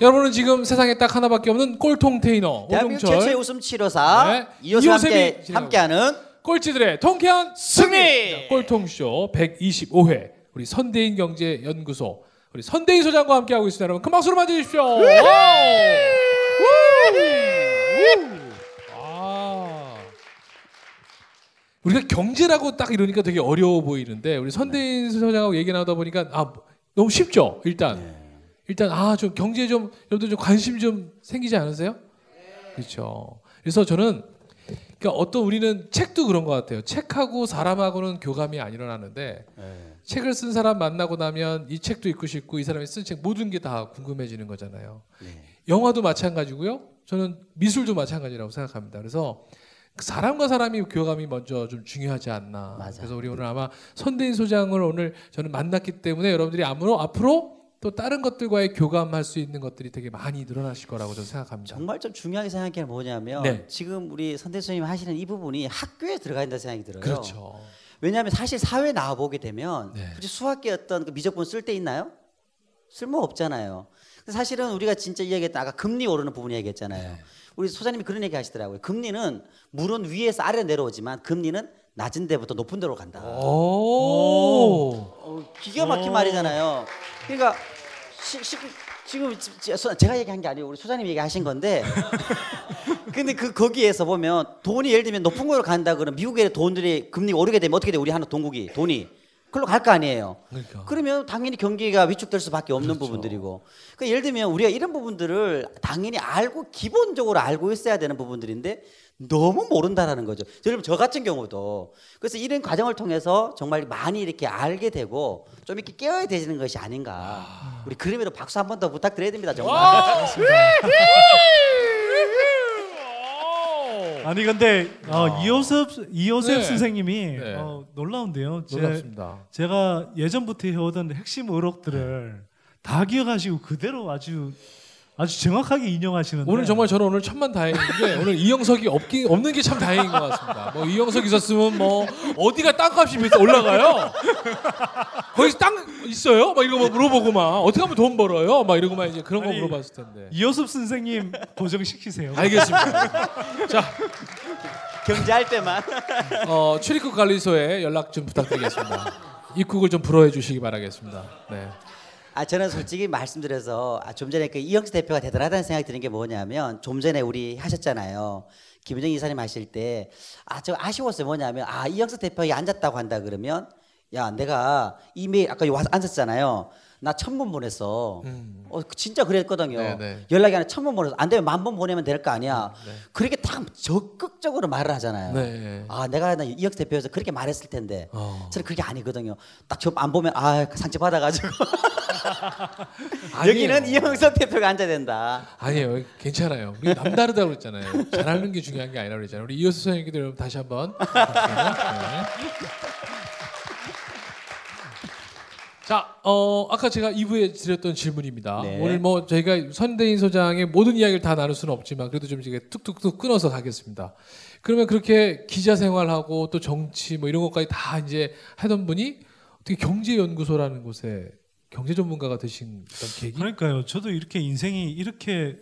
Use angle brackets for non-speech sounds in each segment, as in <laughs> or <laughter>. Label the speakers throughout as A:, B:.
A: 여러분은 지금 세상에 딱 하나밖에 없는 꼴통 테이너
B: 대한민국 최초의 웃음 치료사
A: 네. 이호섭이
B: 함께
A: 진행하고
B: 함께하는
A: 꼴찌들의 통쾌한 승리. 자, 꼴통쇼 125회 우리 선대인 경제 연구소 우리 선대인 소장과 함께 하고 있습니다. 여러분 큰 박수로 맞이해주십시오. 와우! 우! 아. 우리가 경제라고 딱 이러니까 되게 어려워 보이는데 우리 선대인 소장하고 얘기 나누다 보니까 아 너무 쉽죠. 일단 일단 아 좀 경제에 좀 여러분들 좀 관심 좀 생기지 않으세요? 그렇죠. 그래서 저는 그러니까 어떤 우리는 책도 그런 것 같아요. 책하고 사람하고는 교감이 안 일어나는데 책을 쓴 사람 만나고 나면 이 책도 읽고 싶고 이 사람이 쓴 책 모든 게 다 궁금해지는 거잖아요. 영화도 마찬가지고요. 저는 미술도 마찬가지라고 생각합니다. 그래서 그 사람과 사람이 교감이 먼저 좀 중요하지 않나.
B: 맞아.
A: 그래서 우리 오늘 아마 선대인 소장을 오늘 저는 만났기 때문에 여러분들이 앞으로 앞으로 또 다른 것들과의 교감할 수 있는 것들이 되게 많이 늘어나실 거라고 저는 생각합니다.
B: 정말 좀 중요하게 생각하는 게 뭐냐면
A: 네.
B: 지금 우리 선대수님 하시는 이 부분이 학교에 들어가 있다 생각이 들어요.
A: 그렇죠.
B: 왜냐하면 사실 사회 나와 보게 되면
A: 네.
B: 굳이 수학계 어떤 그 미적분 쓸 때 있나요? 쓸모 없잖아요. 사실은 우리가 진짜 이야기했던 아까 금리 오르는 부분 얘기했잖아요.
A: 네.
B: 우리 소장님이 그런 얘기 하시더라고요. 금리는 물은 위에서 아래 내려오지만 금리는 낮은 데부터 높은 데로 간다.
A: 오.
B: 어, 기가 막힌 말이잖아요. 그러니까 시, 시, 지금 제가 얘기한 게 아니고 우리 소장님 얘기하신 건데 <laughs> 근데 그 거기에서 보면 돈이 예를 들면 높은 곳으로 간다 그러면 미국의 돈들이 금리가 오르게 되면 어떻게 돼? 우리 하는 동국이 돈이 그걸로 갈 거 아니에요.
A: 그러니까.
B: 그러면 당연히 경기가 위축될 수밖에 없는 부분들이고. 그러니까 예를 들면 우리가 이런 부분들을 당연히 알고 기본적으로 알고 있어야 되는 부분들인데 너무 모른다라는 거죠. 여러분 저 같은 경우도 그래서 이런 과정을 통해서 정말 많이 이렇게 알게 되고 좀 이렇게 깨어야 되는 것이 아닌가. 우리 그림에도 박수 한 번 더 부탁드려야 됩니다. 정말.
C: 아니 근데 어, 이호섭 이호섭
A: 네.
C: 선생님이
A: 네.
C: 어, 놀라운데요. 제,
A: 놀랍습니다.
C: 제가 예전부터 해오던 핵심 의혹들을 다 기억하시고 그대로 아주 아주 정확하게 인용하시는데
A: 오늘 정말 저는 오늘 천만 다행인 게 오늘 이영석이 없기 없는 게 참 다행인 것 같습니다. 뭐 이영석 있었으면 뭐 어디가 땅값이 밑에 올라가요? 거기 땅 있어요? 막 이런 거 물어보고 막 어떻게 하면 돈 벌어요? 막 이러고만 이제 그런 거
C: 아니,
A: 물어봤을 텐데.
C: 이호섭 선생님 고정시키세요.
A: 알겠습니다. 자,
B: 경제할 때만.
A: 어, 출입국 관리소에 연락 좀 부탁드리겠습니다. 입국을 좀 불어해 주시기 바라겠습니다. 네.
B: 아 저는 솔직히 말씀드려서 아, 좀 전에 그 이영수 대표가 대단하다는 생각이 드는 게 뭐냐면 좀 전에 우리 하셨잖아요. 김은정 이사님 하실 때 아 저 아쉬웠어요. 뭐냐면 아 이영수 대표가 앉았다고 한다 그러면 야 내가 이메일 아까 와서 앉았잖아요. 나 천 번 보냈어. 어 진짜 그랬거든요.
A: 네, 네.
B: 연락이 안 천번 보내서 안 되면 만 번 보내면 될 거 아니야. 그렇게 딱 적극적으로 말을 하잖아요.
A: 네.
B: 아 내가 나 이영수 대표여서 그렇게 말했을 텐데
A: 어.
B: 저는 그게 아니거든요. 딱 저 안 보면 아 상처 받아가지고. <laughs> <laughs> 여기는 이영석 대표가 앉아야 된다.
A: 아니에요. 괜찮아요. 우리 남다르다고 그랬잖아요. 잘하는 게 중요한 게 아니라 그랬잖아요. 우리 이호수 선생님들 여러분 다시 한번. 네. 자, 어, 아까 제가 2부에 드렸던 질문입니다.
B: 네.
A: 오늘 뭐 저희가 선대인 소장의 모든 이야기를 다 나눌 수는 없지만 그래도 좀 이제 툭툭툭 끊어서 가겠습니다. 그러면 그렇게 기자 생활하고 또 정치 뭐 이런 것까지 다 이제 하던 분이 어떻게 경제연구소라는 곳에 경제 전문가가 되신 어떤 계기?
C: 그러니까요. 저도 이렇게 인생이 이렇게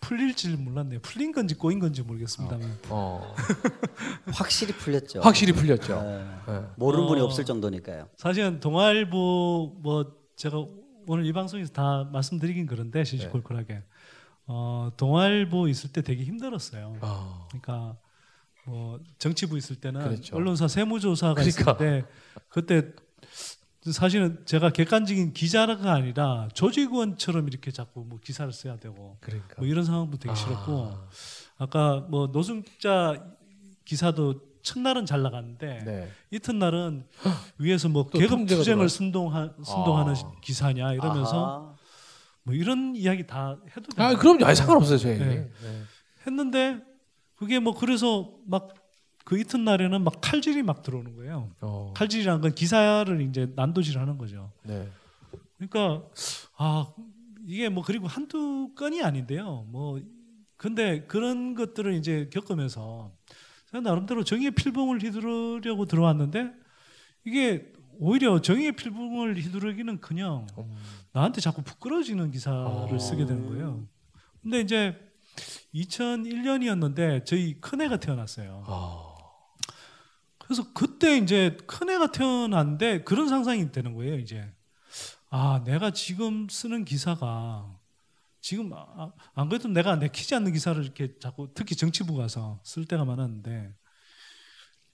C: 풀릴 줄 몰랐네요. 풀린 건지 꼬인 건지 모르겠습니다만.
A: 어, <laughs>
B: 확실히 풀렸죠.
A: 확실히 풀렸죠.
B: 네.
A: 네.
B: 모르는 분이
C: 어.
B: 없을 정도니까요.
C: 사실은 동아일보 뭐 제가 오늘 이 방송에서 다 말씀드리긴 그런데 시시콜콜하게 어, 동아일보 있을 때 되게 힘들었어요.
A: 어.
C: 그러니까 뭐 정치부 있을 때는
A: 그렇죠.
C: 언론사 세무조사가
A: 그러니까.
C: 있을 때 그때 사실은 제가 객관적인 기자가 아니라 조직원처럼 이렇게 자꾸 뭐 기사를 써야 되고
A: 그러니까.
C: 뭐 이런 상황도 되게 싫었고 아까 뭐 노숙자 기사도 첫날은 잘 나갔는데
A: 네.
C: 이튿날은 위에서
A: 뭐또
C: 계급 투쟁을. 순동하, 순동하는
A: 아.
C: 기사냐 이러면서
B: 아하.
C: 뭐 이런 이야기 다 해도
A: 아,
C: 돼요.
A: 그럼요. 아니 상관없어요, 저희.
C: 네.
A: 네.
C: 했는데 그게 뭐 그래서 막 그 이튿날에는 막 칼질이 막 들어오는 거예요.
A: 어.
C: 칼질이란 건 기사를 이제 난도질하는 거죠.
A: 네.
C: 그러니까 아 이게 뭐 그리고 한두 건이 아닌데요. 뭐 근데 그런 것들을 이제 겪으면서 제가 나름대로 정의의 필봉을 휘두르려고 들어왔는데 이게 오히려 정의의 필봉을 휘두르기는커녕
A: 음.
C: 나한테 자꾸 부끄러지는 기사를
A: 어.
C: 쓰게 되는 거예요. 근데 이제 2001년이었는데 저희 큰애가 태어났어요.
A: 아.
C: 그래서 그때 이제 큰 애가 태어났는데 그런 상상이 되는 거예요. 이제 아 내가 지금 쓰는 기사가 지금 아, 안 그래도 내가 내키지 않는 기사를 이렇게 자꾸 특히 정치부 가서 쓸 때가 많았는데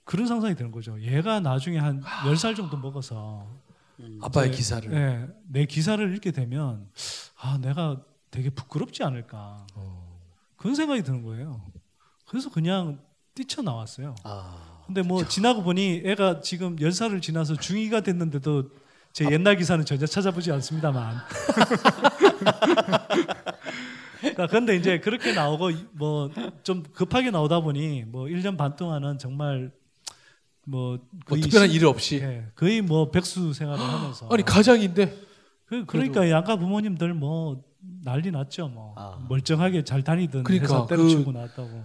C: 그런 상상이 되는 거죠. 얘가 나중에 한 10살 정도 먹어서
A: 아빠의
C: 이제,
A: 기사를.
C: 예, 내 기사를 읽게 되면 아 내가 되게 부끄럽지 않을까
A: 어.
C: 그런 생각이 드는 거예요. 그래서 그냥 뛰쳐 나왔어요.
B: 아.
C: 근데 뭐 지나고 보니 애가 지금 10살을 지나서 중2가 됐는데도 제 옛날 기사는 전혀 찾아보지 않습니다만. <laughs> 그러니까 근데 이제 그렇게 나오고 뭐 좀 급하게 나오다 보니 뭐 1년 반 동안은 정말
A: 뭐뭐
C: 거의
A: 특별한
C: 시-
A: 일 없이.
C: 예, 거의 뭐 백수 생활을 하면서
A: 아니 가장인데.
C: 그, 그러니까 양가 부모님들 뭐 난리 났죠 뭐
B: 아.
C: 멀쩡하게 잘 다니던
A: 그러니까
C: 회사 때려치우고 나왔다고 예,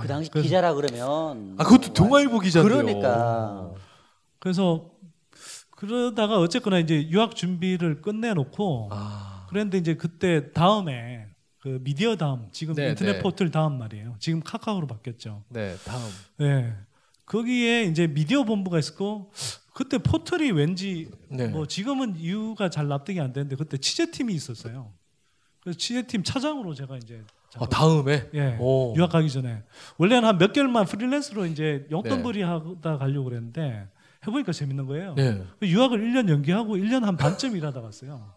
B: 그 당시
C: 그래서-
B: 기자라 그러면
A: 아 그것도 동아일보 기자인데요.
B: 그러니까
C: 그래서 그러다가 어쨌거나 이제 유학 준비를 끝내놓고
A: 아.
C: 그랬는데 이제 그때 다음에 그 미디어 다음 지금
A: 네,
C: 인터넷
A: 네.
C: 포털 다음 말이에요. 지금 카카오로 바뀌었죠.
A: 네 다음.
C: 예. 거기에 이제 미디어 본부가 있었고 그때 포털이 왠지
A: 네.
C: 뭐 지금은 이유가 잘 납득이 안 되는데 그때 취재팀이 있었어요. 그래서 취재팀 차장으로 제가 이제
A: 아 다음에.
C: 예,
A: 오.
C: 유학 가기 전에 원래는 한 몇 개월만 프리랜서로 이제 용돈벌이
A: 네.
C: 하다 가려고 그랬는데 해보니까 재밌는 거예요.
A: 네.
C: 유학을 1년 연기하고 1년 한 반쯤 일하다 갔어요.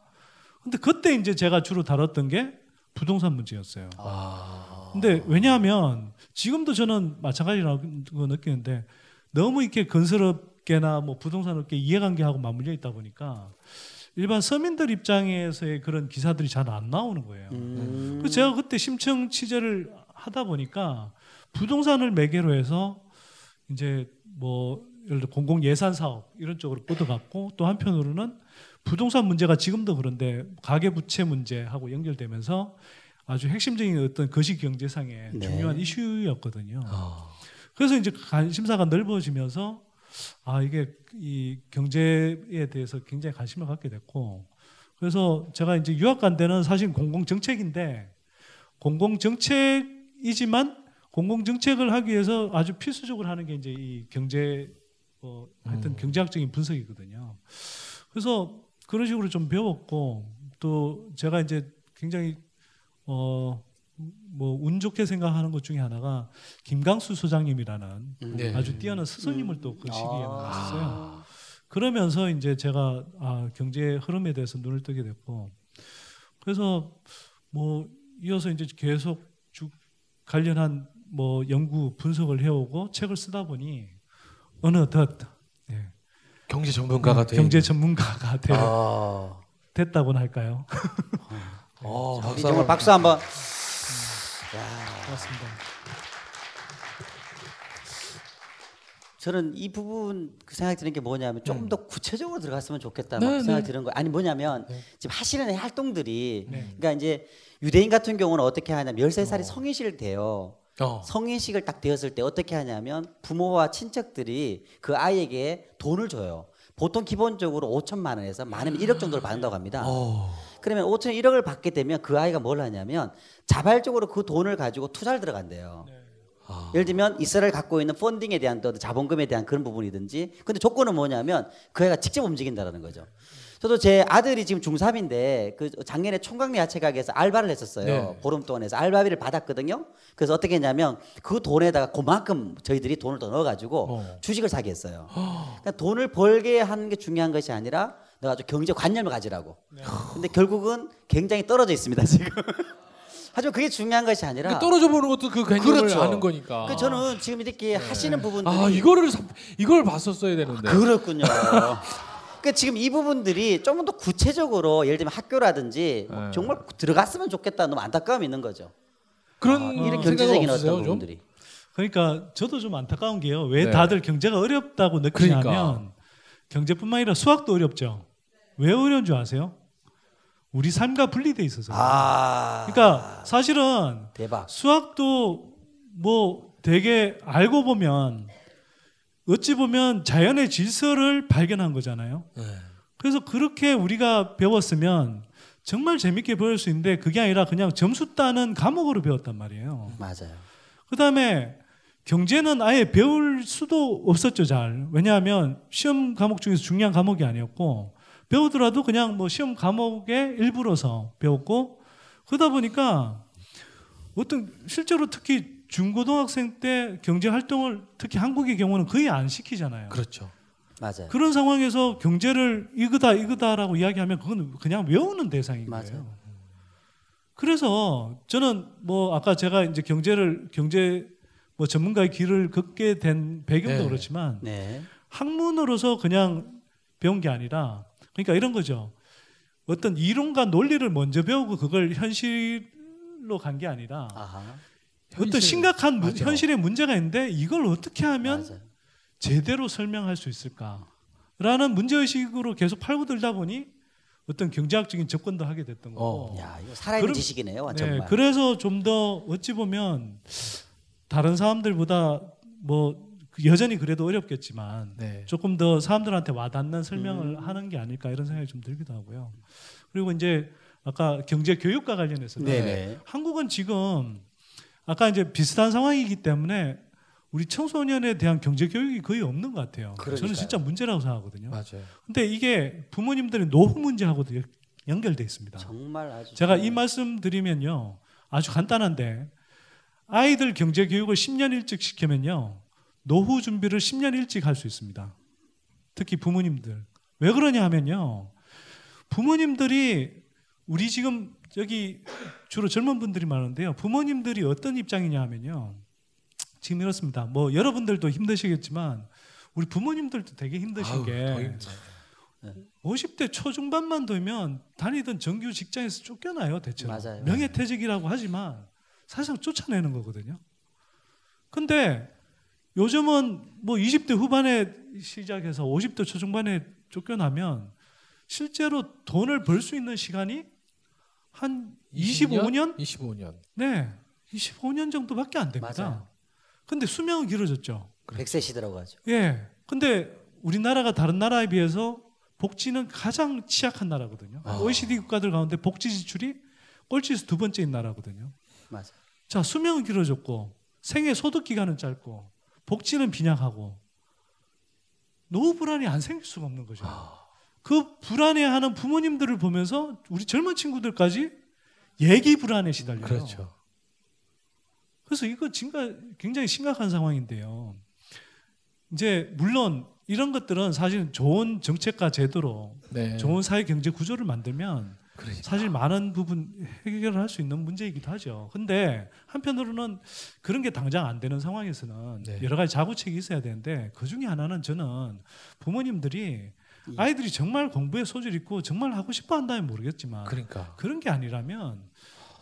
C: 근데 그때 이제 제가 주로 다뤘던 게 부동산 문제였어요.
A: 아.
C: 근데 왜냐하면 지금도 저는 마찬가지라고 느끼는데 너무 이렇게 건설업계나 뭐 부동산 업계 이해관계하고 맞물려 있다 보니까 일반 서민들 입장에서의 그런 기사들이 잘 안 나오는 거예요.
B: 음.
C: 그래서 제가 그때 심층 취재를 하다 보니까 부동산을 매개로 해서 이제 뭐 예를 들어 공공 예산 사업 이런 쪽으로 뻗어갔고 또 한편으로는 부동산 문제가 지금도 그런데 가계 부채 문제하고 연결되면서 아주 핵심적인 어떤 거시 경제상의
B: 네.
C: 중요한 이슈였거든요.
A: 아.
C: 그래서 이제 관심사가 넓어지면서 아 이게 이 경제에 대해서 굉장히 관심을 갖게 됐고 그래서 제가 이제 유학 간 데는 사실 공공 정책인데 공공 정책이지만 공공 정책을 하기 위해서 아주 필수적으로 하는 게 이제 이 경제 어 하여튼 경제학적인 분석이거든요. 그래서 그런 식으로 좀 배웠고 또 제가 이제 굉장히 어 뭐 운 좋게 생각하는 것 중에 하나가 김강수 소장님이라는
A: 네.
C: 아주 뛰어난 스승님을 또 그 시기에
B: 아.
C: 만났어요. 그러면서 이제 제가 아, 경제 흐름에 대해서 눈을 뜨게 됐고 그래서 뭐 이어서 이제 계속 쭉 관련한 뭐 연구 분석을 해오고 책을 쓰다 보니 어느덧 예,
A: 경제 전문가가 돼.
C: 경제 전문가가 되,
B: 아.
C: 됐다고나 할까요?
A: 어,
B: 자, 우리
A: 박수
B: 정말
A: 한번.
B: 박수 한번.
C: 고맙습니다.
B: 저는 이 부분 그 생각이 드는 게 뭐냐면 좀더 구체적으로 들어갔으면 좋겠다
A: 네,
B: 막 생각이
A: 네.
B: 드는 거 아니 뭐냐면
A: 네.
B: 지금 하시는 활동들이
C: 네.
B: 그러니까 이제 유대인 같은 경우는 어떻게 하냐면 13살이 성인식을 돼요.
A: 어.
B: 성인식을 딱 되었을 때 어떻게 하냐면 부모와 친척들이 그 아이에게 돈을 줘요. 보통 기본적으로 5천만 원에서 많으면 1억 정도를 받는다고 합니다.
A: 어.
B: 그러면 5천 1억을 받게 되면 그 아이가 뭘 하냐면 자발적으로 그 돈을 가지고 투자를 들어간대요.
A: 아.
B: 예를 들면 이스라엘 갖고 있는 펀딩에 대한 또 자본금에 대한 그런 부분이든지 근데 조건은 뭐냐면 그 애가 직접 움직인다라는 거죠. 저도 제 아들이 지금 중3인데 그 작년에 총각리 야채 가게에서 알바를 했었어요.
A: 네.
B: 보름 동안 해서 알바비를 받았거든요. 그래서 어떻게 했냐면 그 돈에다가 그만큼 저희들이 돈을 더 넣어가지고
A: 어.
B: 주식을 사게 했어요. 그러니까 돈을 벌게 하는 게 중요한 것이 아니라 내가 아주 경제 관념을 가지라고. 근데 결국은 굉장히 떨어져 있습니다 지금. <laughs> 하지만 그게 중요한 것이 아니라.
A: 그 떨어져 보는 것도 그 개념을
B: 그렇죠.
A: 아는 거니까.
B: 그 저는 지금 이렇게 하시는 부분들이
A: 아 이거를 사- 이걸 봤었어야 되는데.
B: 그렇군요. <laughs> 그 지금 이 부분들이 좀더 구체적으로 예를 들면 학교라든지 뭐
A: 네.
B: 정말 들어갔으면 좋겠다 너무 안타까움이 있는 거죠.
A: 그런
B: 아, 이런 경제적인
A: 없으세요,
B: 어떤
A: 좀?
B: 부분들이.
C: 그러니까 저도 좀 안타까운 게요. 왜
A: 네.
C: 다들 경제가 어렵다고 느끼냐면
A: 그러니까.
C: 경제뿐만 아니라 수학도 어렵죠. 왜 어려운 줄 아세요? 우리 삶과 분리돼 있어서.
B: 아.
C: 그러니까 사실은
B: 대박.
C: 수학도 뭐 되게 알고 보면 어찌 보면 자연의 질서를 발견한 거잖아요.
A: 네.
C: 그래서 그렇게 우리가 배웠으면 정말 재밌게 배울 수 있는데 그게 아니라 그냥 점수 따는 과목으로 배웠단 말이에요.
B: 맞아요.
C: 그다음에 경제는 아예 배울 수도 없었죠, 잘. 왜냐하면 시험 과목 중에서 중요한 과목이 아니었고 배우더라도 그냥 뭐 시험 과목의 일부로서 배웠고 그러다 보니까 어떤 실제로 특히 중고등학생 때 경제 활동을 특히 한국의 경우는 거의 안 시키잖아요.
A: 그렇죠.
B: 맞아요.
C: 그런 상황에서 경제를 이거다 이거다라고 이야기하면 그건 그냥 외우는 대상인
B: 맞아요.
C: 거예요. 그래서 저는 뭐 아까 제가 이제 경제를 경제 뭐 전문가의 길을 걷게 된 배경도
A: 네.
C: 그렇지만
B: 네.
C: 학문으로서 그냥 배운 게 아니라 그러니까 이런 거죠. 어떤 이론과 논리를 먼저 배우고 그걸 현실로 간 게 아니라
B: 아하.
C: 어떤. 심각한 문-
A: 맞아.
C: 현실의 문제가 있는데 이걸 어떻게 하면
B: 맞아요.
C: 제대로 설명할 수 있을까라는 문제의식으로 계속 팔고 들다 보니 어떤 경제학적인 접근도 하게 됐던 거고.
B: 야, 이거 살아있는
C: 그럼-
B: 지식이네요,
C: 네. 그래서 좀 더 어찌 보면 다른 사람들보다 뭐 여전히 그래도 어렵겠지만
A: 네.
C: 조금 더 사람들한테 와닿는 설명을
B: 음.
C: 하는 게 아닐까 이런 생각이 좀 들기도 하고요. 그리고 이제 아까 경제 교육과 관련해서는
B: 네네.
C: 한국은 지금 아까 이제 비슷한 상황이기 때문에 우리 청소년에 대한 경제 교육이 거의 없는 것 같아요.
B: 그러니까요.
C: 저는 진짜 문제라고 생각하거든요.
A: 맞아요.
C: 근데 이게 부모님들의 노후 문제하고도 연- 연결돼 있습니다.
B: 정말 아주
C: 제가 이 말씀 드리면요. 아주 간단한데 아이들 경제 교육을 10년 일찍 시키면요. 노후 준비를 10년 일찍 할 수 있습니다. 특히 부모님들. 왜 그러냐 하면요. 부모님들이 우리 지금 여기 주로 젊은 분들이 많은데요. 부모님들이 어떤 입장이냐 하면요. 지금 이렇습니다. 뭐 여러분들도 힘드시겠지만 우리 부모님들도 되게 힘드신
A: 게더 힘들어요.
C: 50대 초중반만 되면 다니던 정규 직장에서 쫓겨나요, 대체로.
B: 맞아요.
C: 명예퇴직이라고 하지만 사실상 쫓아내는 거거든요. 근데 요즘은 뭐 20대 후반에 시작해서 50대 초중반에 쫓겨나면 실제로 돈을 벌 수 있는 시간이 한 25년?
A: 25년.
C: 네. 25년 정도밖에 안 됩니다.
B: 맞아요.
C: 근데 수명은 길어졌죠.
B: 백세 시대라고 하죠.
C: 예. 근데 우리나라가 다른 나라에 비해서 복지는 가장 취약한 나라거든요.
A: 아.
C: OECD 국가들 가운데 복지 지출이 꼴찌에서 두 번째인 나라거든요.
B: 맞아.
C: 자, 수명은 길어졌고 생애 소득 기간은 짧고 복지는 빈약하고 노후 불안이 안 생길 수가 없는 거죠. 그 불안해하는 부모님들을 보면서 우리 젊은 친구들까지 얘기 불안에 시달려요.
A: 그렇죠.
C: 그래서 이거 진짜 굉장히 심각한 상황인데요. 이제 물론 이런 것들은 사실 좋은 정책과 제도로
A: 네.
C: 좋은 사회 경제 구조를 만들면
A: 그러니까.
C: 사실 많은 부분 해결을 할 수 있는 문제이기도 하죠. 근데 한편으로는 그런 게 당장 안 되는 상황에서는
A: 네.
C: 여러 가지 자구책이 있어야 되는데 그 중에 하나는 저는 부모님들이 아이들이 정말 공부에 소질 있고 정말 하고 싶어 한다면 모르겠지만
A: 그러니까.
C: 그런 게 아니라면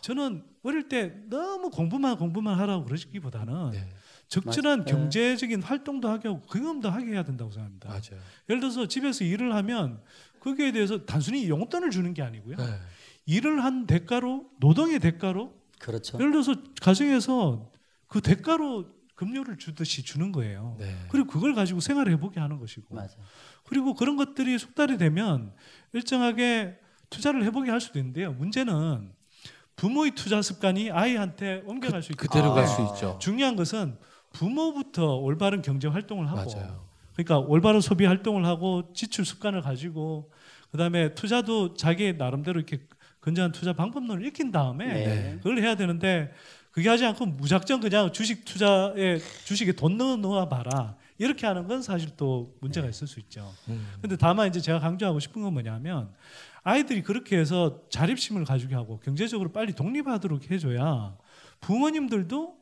C: 저는 어릴 때 너무 공부만 공부만 하라고 그러시기보다는
A: 네.
C: 적절한
B: 맞- 네.
C: 경제적인 활동도 하게 하고 경험도 하게 해야 된다고 생각합니다.
A: 맞아요.
C: 예를 들어서 집에서 일을 하면 거기에 대해서 단순히 용돈을 주는 게 아니고요.
A: 네.
C: 일을 한 대가로 노동의 대가로
B: 그렇죠.
C: 예를 들어서 가정에서 그 대가로 급료를 주듯이 주는 거예요.
A: 네.
C: 그리고 그걸 가지고 생활을 해보게 하는 것이고
B: 맞아.
C: 그리고 그런 것들이 숙달이 되면 일정하게 투자를 해보게 할 수도 있는데요. 문제는 부모의 투자 습관이 아이한테 옮겨갈 수 있고
A: 그대로
B: 아.
A: 갈수 있죠.
C: 중요한 것은 부모부터 올바른 경제 활동을 하고
A: 맞아요.
C: 그러니까 올바른 소비 활동을 하고 지출 습관을 가지고 그다음에 투자도 자기 나름대로 이렇게 건전한 투자 방법론을 익힌 다음에
B: 네.
C: 그걸 해야 되는데 그게 하지 않고 무작정 그냥 주식 투자에 주식에 돈 넣어 놓아 봐라 이렇게 하는 건 사실 또 문제가 있을 수 있죠.
A: 음.
C: 근데 다만 이제 제가 강조하고 싶은 건 뭐냐면 아이들이 그렇게 해서 자립심을 가지게 하고 경제적으로 빨리 독립하도록 해줘야 부모님들도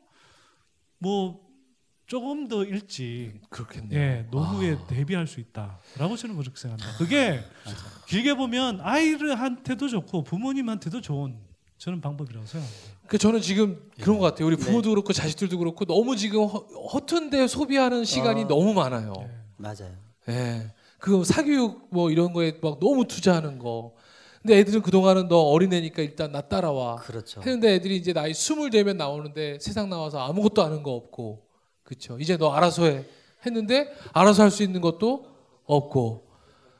C: 뭐 조금 더 일찍
A: 그렇겠네요.
C: 예, 노후에
A: 아.
C: 대비할 수 있다라고 저는 그렇게 생각합니다. 그게 길게 보면 아이들한테도 좋고 부모님한테도 좋은 저는 방법이라고 생각합니다.
A: 그 저는 지금 그런 것 같아요. 우리
B: 네.
A: 부모도 그렇고 자식들도 그렇고 너무 지금 허, 허튼데 소비하는 시간이
B: 어.
A: 너무 많아요.
C: 네.
B: 맞아요.
A: 예. 그 사교육 뭐 이런 거에 막 너무 투자하는 거. 근데 애들은 그동안은 너 어린애니까 일단 나 따라와.
B: 그렇죠.
A: 했는데 애들이 이제 나이 스물 되면 나오는데 세상 나와서 아무것도 아는 거 없고. 그렇죠. 이제 너 알아서 해. 했는데 알아서 할 수 있는 것도 없고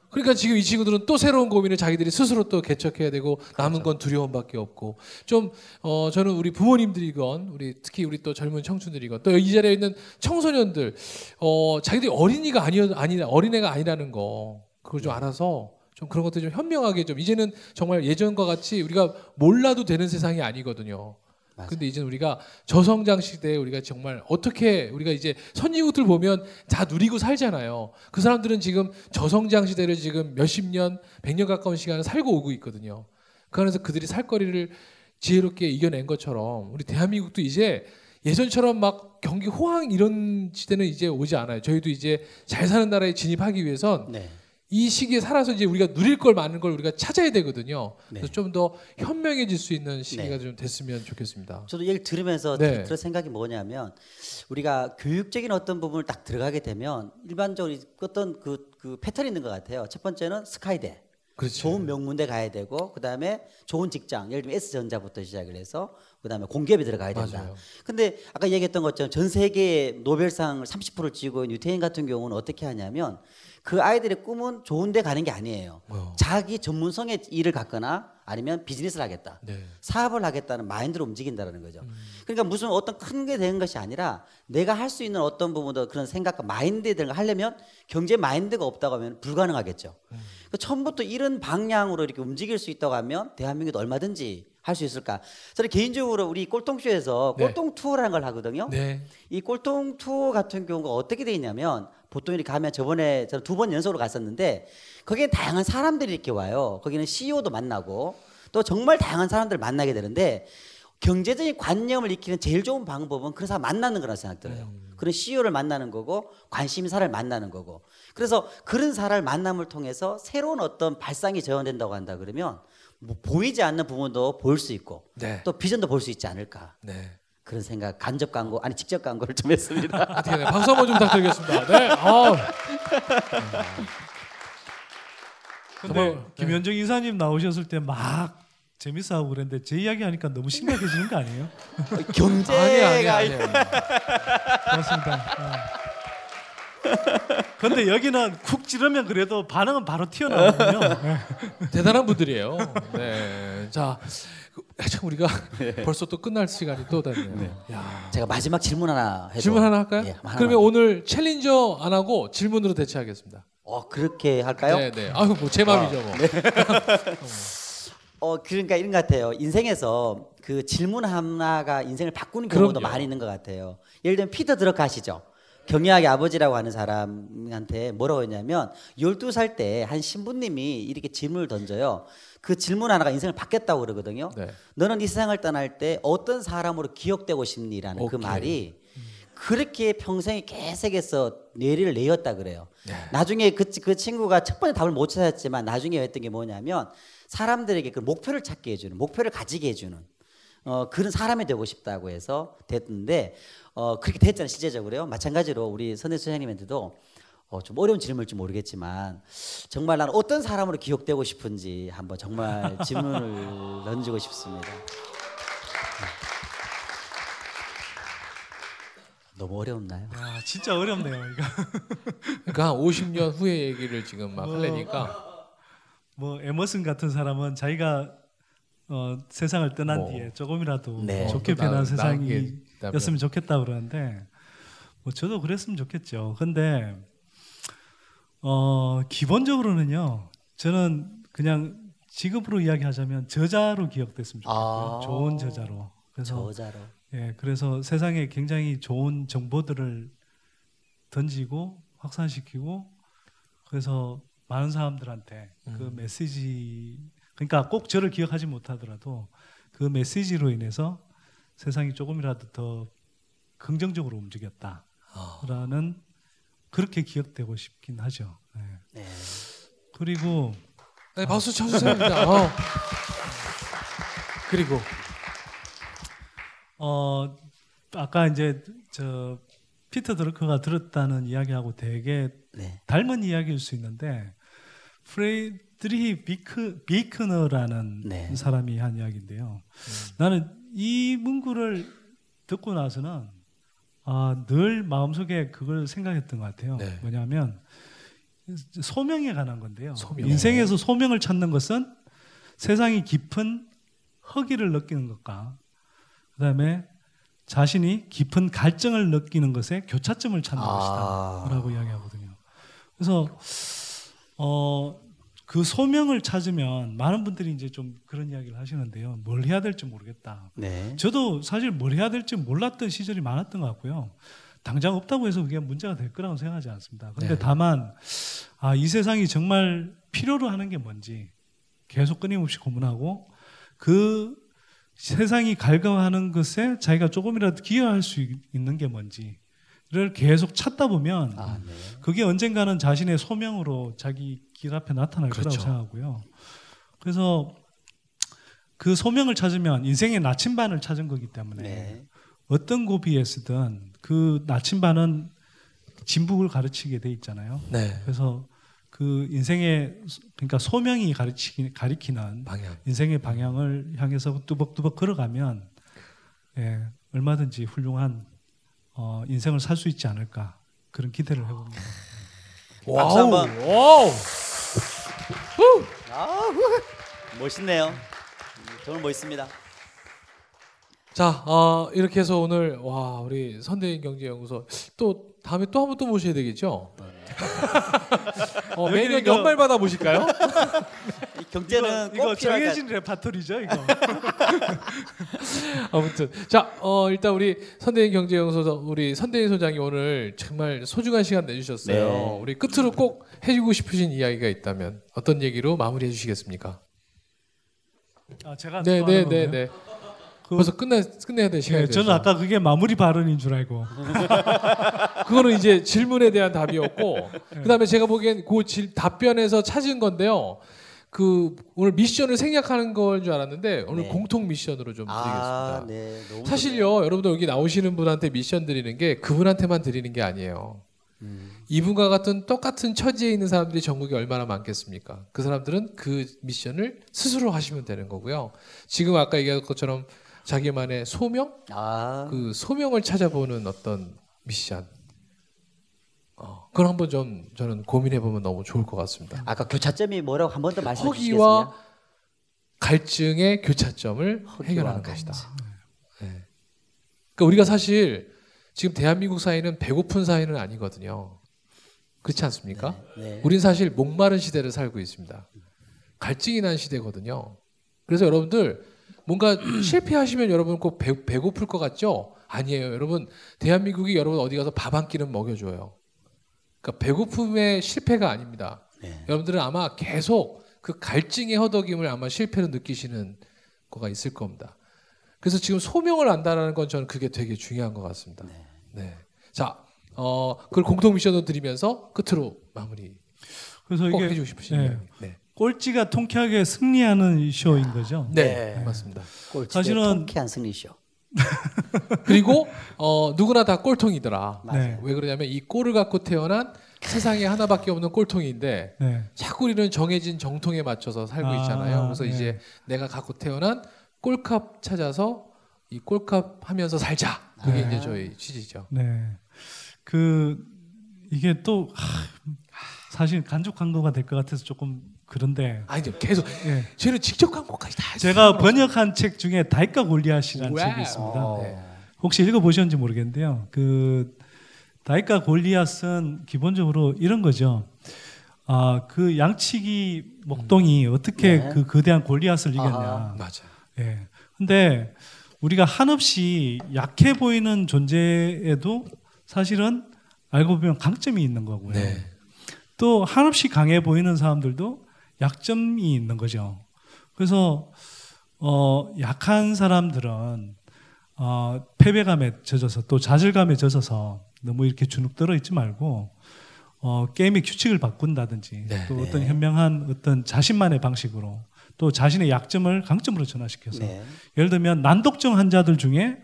A: 그러니까 지금 이 친구들은 또 새로운 고민을 자기들이 스스로 또 개척해야 되고 남은 건 두려움밖에 없고 좀 어 저는 우리 부모님들이건 우리 특히 우리 또 젊은 청춘들이건 또 이 자리에 있는 청소년들 어 자기들이 어린이가 아니어 아니 어린애가 아니라는 거 그걸 좀 알아서 좀 그런 것들 좀 현명하게 좀 이제는 정말 예전과 같이 우리가 몰라도 되는 세상이 아니거든요.
B: 맞아요.
A: 근데 이제 우리가 저성장 시대에 우리가 정말 어떻게 우리가 이제 선진국들 보면 다 누리고 살잖아요. 그 사람들은 지금 저성장 시대를 지금 몇십 년, 백 년 가까운 시간을 살고 오고 있거든요. 그 안에서 그들이 살 거리를 지혜롭게 이겨낸 것처럼 우리 대한민국도 이제 예전처럼 막 경기 호황 이런 시대는 이제 오지 않아요. 저희도 이제 잘 사는 나라에 진입하기 위해선
B: 네.
A: 이 시기에 살아서 이제 우리가 누릴 걸 많은 걸 우리가 찾아야 되거든요.
B: 네.
A: 그래서 좀 더 현명해질 수 있는 시기가
B: 네.
A: 좀 됐으면 좋겠습니다.
B: 저도 얘기 들으면서
A: 네.
B: 들 생각이 뭐냐면 우리가 교육적인 어떤 부분을 딱 들어가게 되면 일반적으로 어떤 그, 그 패턴이 있는 것 같아요. 첫 번째는 스카이대.
A: 그렇죠.
B: 좋은 명문대 가야 되고 그다음에 좋은 직장 예를 들면 S전자부터 시작을 해서 그다음에 공기업에 들어가야 된다.
A: 맞아요.
B: 근데 아까 얘기했던 것처럼 전 세계 노벨상을 30%를 쥐고 유태인 같은 경우는 어떻게 하냐면 그 아이들의 꿈은 좋은 데 가는 게 아니에요.
A: 어.
B: 자기 전문성의 일을 갖거나 아니면 비즈니스를 하겠다.
A: 네.
B: 사업을 하겠다는 마인드로 움직인다는 거죠. 그러니까 무슨 어떤 큰 게 되는 것이 아니라 내가 할 수 있는 어떤 부분도 그런 생각과 마인드에 대한 걸 하려면 경제 마인드가 없다고 하면 불가능하겠죠. 그 처음부터 이런 방향으로 이렇게 움직일 수 있다고 하면 대한민국도 얼마든지 할수 있을까? 저는 개인적으로 우리 꼴통쇼에서
A: 네.
B: 꼴통 투어라는 걸 하거든요.
A: 네.
B: 이 꼴통 투어 같은 경우가 어떻게 돼 있냐면 보통 이렇게 가면 저번에 저는 두번 연속으로 갔었는데 거기에 다양한 사람들이 이렇게 와요. 거기는 CEO도 만나고 또 정말 다양한 사람들을 만나게 되는데 경제적인 관념을 익히는 제일 좋은 방법은 그런 사람 만나는 거라고 생각 들어요. 그런 CEO를 만나는 거고 관심사를 만나는 거고. 그래서 그런 사람을 만남을 통해서 새로운 어떤 발상이 재현된다고 한다 그러면 뭐 보이지 않는 부분도 볼 수 있고
A: 네.
B: 또 비전도 볼 수 있지 않을까.
A: 네.
B: 그런 생각 간접 광고 아니 직접 광고를 좀 했습니다. <laughs>
A: 어떻게 네. 박수 한번 좀 부탁드리겠습니다. 네. <laughs> 아,
C: 근데
A: 네.
C: 김현정 이사님 나오셨을 때 막 재밌어하고 그랬는데 제 이야기 하니까 너무 심각해지는 거 아니에요? <laughs>
B: 경제가
A: 아니야, 아니야, 아니야.
C: 맞습니다. 근데 여기는 쿡 찌르면 그래도 반응은 바로 튀어나오거든요. 네.
A: 대단한 분들이에요. 네. 자, 그, 참 우리가
B: 네. <laughs>
A: 벌써 또 끝날 시간이 또 됐네요. 야.
B: 제가 마지막 질문 하나 해도
A: 질문 하나 할까요?
B: 예, 하나만.
A: 그러면 오늘 챌린저 안 하고 질문으로 대체하겠습니다.
B: 어 그렇게 할까요?
A: 네, 네. 아유, 뭐제 마음이죠, 뭐. <laughs>
B: 어 그러니까 이런 것 같아요. 인생에서 그 질문 하나가 인생을 바꾸는 경우도
A: 그럼요.
B: 많이 있는 것 같아요. 예를 들면 피터 드럭 아시죠? 경영학의 아버지라고 하는 사람한테 뭐라고 했냐면 12살 때 한 신부님이 이렇게 질문을 던져요. 그 질문 하나가 인생을 바뀌었다고 그러거든요.
A: 네.
B: 너는 이 세상을 떠날 때 어떤 사람으로 기억되고 싶니라는 그
A: 오케이.
B: 말이 그렇게 평생에 계속해서 뇌리를 내었다 그래요.
A: 네.
B: 나중에 그, 그 친구가 첫 번째 답을 못 찾았지만 나중에 했던 게 뭐냐면 사람들에게 그 목표를 찾게 해주는 목표를 가지게 해주는 어, 그런 사람이 되고 싶다고 해서 됐는데 어, 그렇게 됐잖아요 실제적으로요. 마찬가지로 우리 선대 소장님한테도 어, 좀 어려운 질문일지 모르겠지만 정말 나는 어떤 사람으로 기억되고 싶은지 한번 정말 질문을 <laughs> 던지고 싶습니다. 너무 어려웠나요?
C: 야, 진짜 어렵네요. 이거.
A: 그러니까 한 50년 후의 얘기를 지금 막
C: 뭐,
A: 하려니까
C: 뭐 에머슨 같은 사람은 자기가 어, 세상을 떠난
A: 뭐.
C: 뒤에 조금이라도
B: 네.
C: 좋게
A: 또 나-
C: 변한
A: 있다면.
C: 세상이었으면 좋겠다 그러는데 뭐 저도 그랬으면 좋겠죠. 근데 어, 기본적으로는요. 저는 그냥 직업으로 이야기하자면 저자로 기억됐으면 좋겠어요.
B: 아.
C: 좋은 저자로. 그래서
B: 저자로.
C: 예, 그래서 세상에 굉장히 좋은 정보들을 던지고 확산시키고 그래서 많은 사람들한테 그 메시지 그러니까 꼭 저를 기억하지 못하더라도 그 메시지로 인해서 세상이 조금이라도 더 긍정적으로 움직였다라는 그렇게 기억되고 싶긴 하죠. 예.
B: 네.
C: 그리고
A: 네, 박수 쳐주세요. 진짜. 어. 그리고
C: 어 아까 이제 저 피터 드러커가 들었다는 이야기하고 되게
B: 네.
C: 닮은 이야기일 수 있는데 프레드리히 비크 비크너라는
B: 네.
C: 사람이 한 이야기인데요. 나는 이 문구를 듣고 나서는 아, 늘 마음속에 그걸 생각했던 것 같아요.
A: 네.
C: 뭐냐면 소명에 관한 건데요.
A: 소명.
C: 인생에서 소명을 찾는 것은 세상이 깊은 허기를 느끼는 것과 그다음에 자신이 깊은 갈증을 느끼는 것에 교차점을 찾는
B: 아.
C: 것이다라고 이야기하거든요. 그래서 어, 그 소명을 찾으면 많은 분들이 이제 좀 그런 이야기를 하시는데요. 뭘 해야 될지 모르겠다.
B: 네.
C: 저도 사실 뭘 해야 될지 몰랐던 시절이 많았던 것 같고요. 당장 없다고 해서 그게 문제가 될 거라고 생각하지 않습니다. 그런데
A: 네.
C: 다만 아, 이 세상이 정말 필요로 하는 게 뭔지 계속 끊임없이 고민하고 그 세상이 갈망하는 것에 자기가 조금이라도 기여할 수 있- 있는 게 뭔지 를 계속 찾다 보면
B: 아, 네.
C: 그게 언젠가는 자신의 소명으로 자기 길 앞에 나타날
A: 그렇죠.
C: 거라고 생각하고요. 그래서 그 소명을 찾으면 인생의 나침반을 찾은 거기 때문에
B: 네.
C: 어떤 고비에서든 그 나침반은 진북을 가르치게 돼 있잖아요.
A: 네.
C: 그래서 그 인생의 소- 그러니까 소명이 가르치기 가리키는
A: 방향.
C: 인생의 방향을 향해서 뚜벅뚜벅 걸어가면 예, 얼마든지 훌륭한 어, 인생을 살 수 있지 않을까 그런 기대를 해봅니다.
B: 박수 한번.
A: 와우.
B: 아, 후. 멋있네요. 정말 멋있습니다.
A: 자, 어, 이렇게 해서 오늘 와 우리 선대인 경제연구소 또 다음에 또 한 번 또 모셔야 되겠죠? 어, 매년 연말마다 모실까요? <laughs>
B: 이 경제는
C: 이거,
B: 꼭
C: 이거 정해진 레파토리죠 이거. <laughs>
A: 아무튼 자, 어, 일단 우리 선대인 경제연구소 우리 선대인 소장이 오늘 정말 소중한 시간 내주셨어요.
B: 네.
A: 우리 끝으로 꼭 해주고 싶으신 이야기가 있다면 어떤 얘기로 마무리해 주시겠습니까?
C: 아, 제가
A: 네,
C: 또
A: 네, 네? 네.
C: 그-
A: 벌써 끝내 끝내야 될 시간이
C: 네, 저는. 아까 그게 마무리 발언인 줄 알고. <laughs>
A: 그거는 이제 질문에 대한 답이었고 <laughs>
C: 네.
A: 그다음에 제가 보기엔 그 질, 답변에서 찾은 건데요. 그 오늘 미션을 생략하는 걸 줄 알았는데 오늘
B: 네.
A: 공통 미션으로 좀 드리겠습니다.
B: 아, 네. 너무
A: 사실요, 여러분들 여기 나오시는 분한테 미션 드리는 게 그분한테만 드리는 게 아니에요.
B: 음.
A: 이분과 같은 똑같은 처지에 있는 사람들이 전국에 얼마나 많겠습니까? 그 사람들은 그 미션을 스스로 하시면 되는 거고요. 지금 아까 얘기한 것처럼 자기만의 소명,
B: 아,
A: 그 소명을 찾아보는 어떤 미션. 어, 그걸 한번 좀 저는 고민해 보면 너무 좋을 것 같습니다.
B: 아까 교차점이 뭐라고 한 번 더 말씀해 주시겠습니까?
A: 갈증의 교차점을
B: 허기와
A: 해결하는
B: 갈증.
A: 것이다. 네. 그러니까 우리가 사실 지금 대한민국 사회는 배고픈 사회는 아니거든요. 그렇지 않습니까?
B: 네.
A: 우린 사실 목마른 시대를 살고 있습니다. 갈증이 난 시대거든요. 그래서 여러분들 뭔가 <clears throat> 실패하시면 여러분 꼭 배, 배고플 것 같죠? 아니에요. 여러분 대한민국이 여러분 어디 가서 밥 한 끼는 먹여줘요. 그러니까 배고픔의 실패가 아닙니다.
B: 네.
A: 여러분들은 아마 계속 그 갈증의 허덕임을 아마 실패로 느끼시는 거가 있을 겁니다. 그래서 지금 소명을 안다라는 건 저는 그게 되게 중요한 것 같습니다. 네. 자, 어, 그걸 공통 미션으로 드리면서 끝으로 마무리
C: 그래서
A: 꼭
C: 이게
A: 해주고 싶으신
C: 네.
A: 네.
C: 꼴찌가 통쾌하게 승리하는 쇼인 거죠.
A: 네,
B: 네.
A: 맞습니다.
B: 꼴찌의
C: 사실은-
B: 통쾌한 승리 쇼. <laughs>
A: 그리고 어, 누구나 다 꼴통이더라.
C: 네.
A: 왜 그러냐면 이 꼴을 갖고 태어난 세상에 하나밖에 없는 꼴통인데
C: 네.
A: 자꾸 우리는 정해진 정통에 맞춰서 살고
C: 아,
A: 있잖아요. 그래서
C: 네.
A: 이제 내가 갖고 태어난 꼴값 찾아서 이 꼴값 하면서 살자. 그게
B: 아.
A: 이제 저희 취지죠.
C: 네. 그 이게 또 하, 사실 간접 광고가 될 것 같아서 조금 그런데
A: 아니 이제 계속
C: 예.
A: 저희는 직접 광고까지 다 했어요.
C: 제가 번역한 책 중에 다이카 골리앗이라는. 책이 있습니다.
B: 어.
A: 네.
C: 혹시 읽어보셨는지 모르겠는데요. 그 다이카 골리앗은 기본적으로 이런 거죠. 아, 그 양치기 목동이 어떻게
B: 네.
C: 그 거대한 골리앗을 이겼냐.
B: 아하.
A: 맞아요.
C: 예. 근데 우리가 한없이 약해 보이는 존재에도 사실은 알고 보면 강점이 있는 거고요.
A: 네.
C: 또 한없이 강해 보이는 사람들도 약점이 있는 거죠. 그래서 어, 약한 사람들은 어, 패배감에 젖어서 또 좌절감에 젖어서 너무 이렇게 주눅들어 있지 말고 어, 게임의 규칙을 바꾼다든지
A: 네.
C: 또 어떤 현명한 어떤 자신만의 방식으로 또 자신의 약점을 강점으로 전환시켜서
B: 네.
C: 예를 들면 난독증 환자들 중에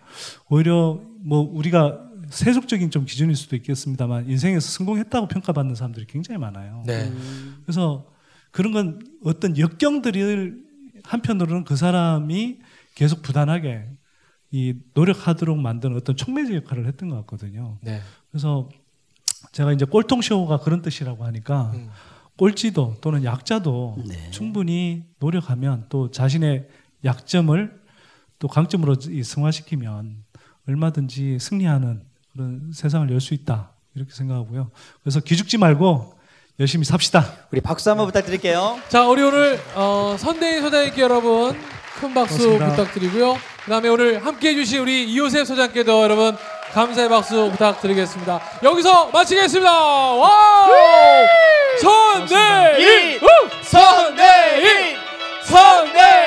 C: 오히려 뭐 우리가 세속적인 좀 기준일 수도 있겠습니다만 인생에서 성공했다고 평가받는 사람들이 굉장히 많아요.
A: 네.
B: 음,
C: 그래서 그런 건 어떤 역경들을 한편으로는 그 사람이 계속 부단하게 이 노력하도록 만드는 어떤 촉매제 역할을 했던 것 같거든요.
A: 네.
C: 그래서 제가 이제 꼴통쇼가 그런 뜻이라고 하니까
A: 음.
C: 꼴찌도 또는 약자도
B: 네.
C: 충분히 노력하면 또 자신의 약점을 또 강점으로 이 승화시키면 얼마든지 승리하는 그런 세상을 열 수 있다 이렇게 생각하고요. 그래서 기죽지 말고 열심히 삽시다.
B: 우리 박수 한번 부탁드릴게요.
A: 자, 우리 오늘 어, 선대인 소장님께 여러분 큰 박수
C: 고맙습니다.
A: 부탁드리고요. 그다음에 오늘 함께해 주신 우리 이호섭 소장께도 여러분 감사의 박수 부탁드리겠습니다. 여기서 마치겠습니다. 와우! 선대인! 선대인! 선대인!